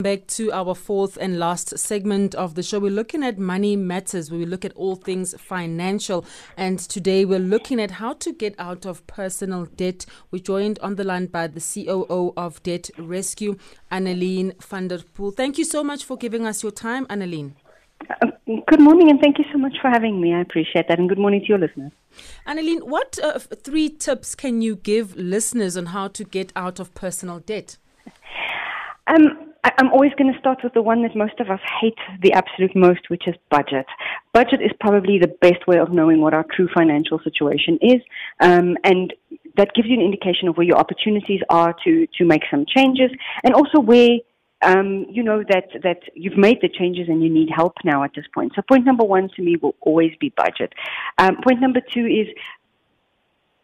Back to our fourth and last segment of the show. We're looking at money matters, where we look at all things financial. And today we're looking at how to get out of personal debt. We're joined on the line by the COO of Debt Rescue, Anneline van der Poel. Thank you so much for giving us your time, Anneline. Uh, good morning, and thank you so much for having me. I appreciate that, and good morning to your listeners. Anneline, what uh, three tips can you give listeners on how to get out of personal debt? Um, I'm always going to start with the one that most of us hate the absolute most, which is budget. Budget is probably the best way of knowing what our true financial situation is, um, and that gives you an indication of where your opportunities are to to make some changes, and also where um, you know that that you've made the changes and you need help now at this point. So point number one to me will always be budget. Um, point number two is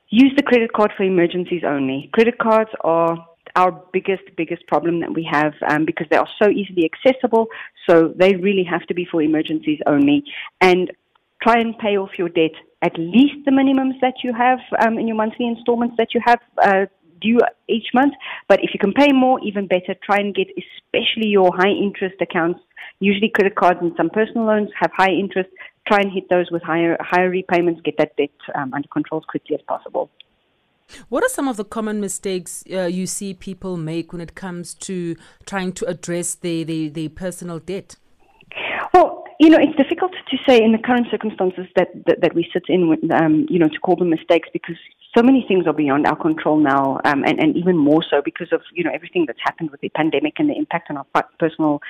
use the credit card for emergencies only. Credit cards are our biggest, biggest problem that we have um, because they are so easily accessible. So they really have to be for emergencies only. And try and pay off your debt at least the minimums that you have um, in your monthly installments that you have uh, due each month. But if you can pay more, even better. Try and get especially your high interest accounts. Usually credit cards and some personal loans have high interest. Try and hit those with higher higher repayments. Get that debt um, under control as quickly as possible. What are some of the common mistakes uh, you see people make when it comes to trying to address their, their, their personal debt? Well, you know, it's difficult to say in the current circumstances that that, that we sit in, with, um, you know, to call them mistakes because so many things are beyond our control now, um, and and even more so because of you know everything that's happened with the pandemic and the impact on our personal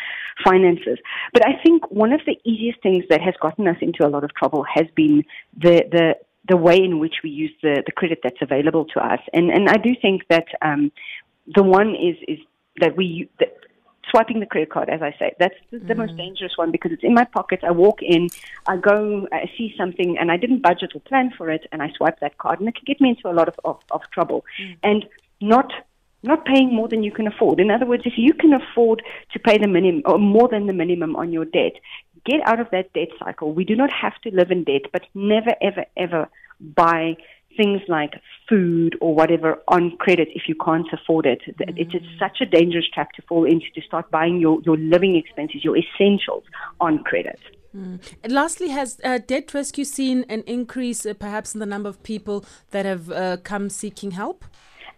finances. But I think one of the easiest things that has gotten us into a lot of trouble has been the the the way in which we use the, the credit that's available to us. And and I do think that um, the one is is that we that swiping the credit card, as I say, that's the, mm. most dangerous one because it's in my pocket. I walk in, I go, I see something, and I didn't budget or plan for it, and I swipe that card, and it can get me into a lot of of, of trouble. Mm. And not not paying more than you can afford. In other words, if you can afford to pay the minimum or more than the minimum on your debt, get out of that debt cycle. We do not have to live in debt, but never, ever, ever buy things like food or whatever on credit if you can't afford it. Mm. It is such a dangerous trap to fall into to start buying your, your living expenses, your essentials on credit. Mm. And lastly, has uh, Debt Rescue seen an increase uh, perhaps in the number of people that have uh, come seeking help?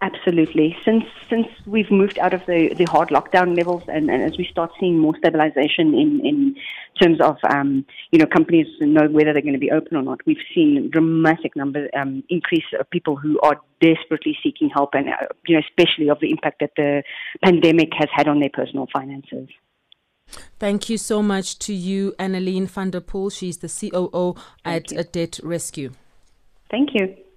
Absolutely. Since since we've moved out of the, the hard lockdown levels and, and as we start seeing more stabilization in, in terms of um, you know companies know whether they're going to be open or not, we've seen a dramatic number um, increase of people who are desperately seeking help and uh, you know especially of the impact that the pandemic has had on their personal finances. Thank you so much to you, Anneline van der Poel. She's the COO Thank at Debt Rescue. Thank you.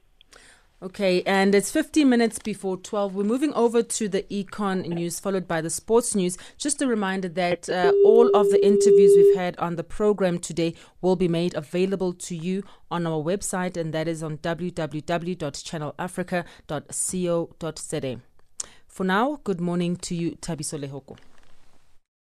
Okay, and it's 15 minutes before 12. We're moving over to the econ news, followed by the sports news. Just a reminder that uh, all of the interviews we've had on the program today will be made available to you on our website, and that is on www.channelafrica.co.za. For now, good morning to you, Tabiso Lehoko.